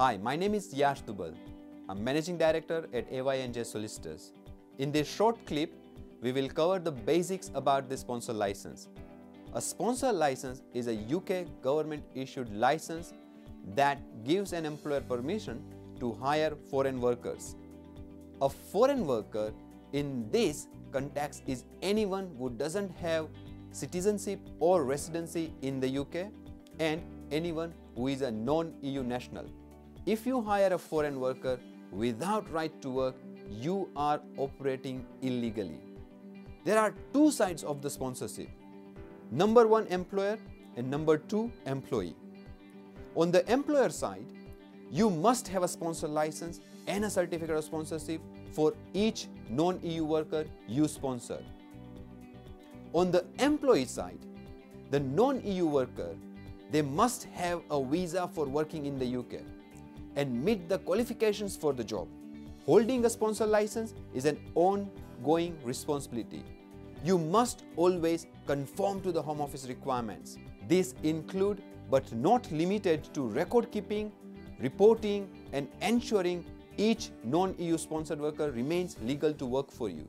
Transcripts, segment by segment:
Hi, my name is Yash Dubal. I'm Managing Director at AY&J Solicitors. In this short clip, we will cover the basics about the sponsor license. A sponsor license is a UK government issued license that gives an employer permission to hire foreign workers. A foreign worker in this context is anyone who doesn't have citizenship or residency in the UK and anyone who is a non-EU national. If you hire a foreign worker without right to work, you are operating illegally. There are two sides of the sponsorship. Number one employer and number two employee. On the employer side, you must have a sponsor license and a certificate of sponsorship for each non-EU worker you sponsor. On the employee side, the non-EU worker, they must have a visa for working in the UK and meet the qualifications for the job. Holding a sponsor license is an ongoing responsibility. You must always conform to the Home Office requirements. These include but not limited to record keeping, reporting and ensuring each non-EU sponsored worker remains legal to work for you.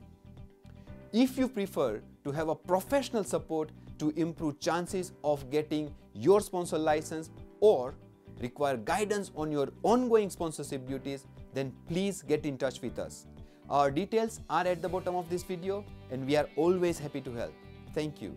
If you prefer to have a professional support to improve chances of getting your sponsor license or require guidance on your ongoing sponsorship duties, then please get in touch with us. Our details are at the bottom of this video and we are always happy to help. Thank you.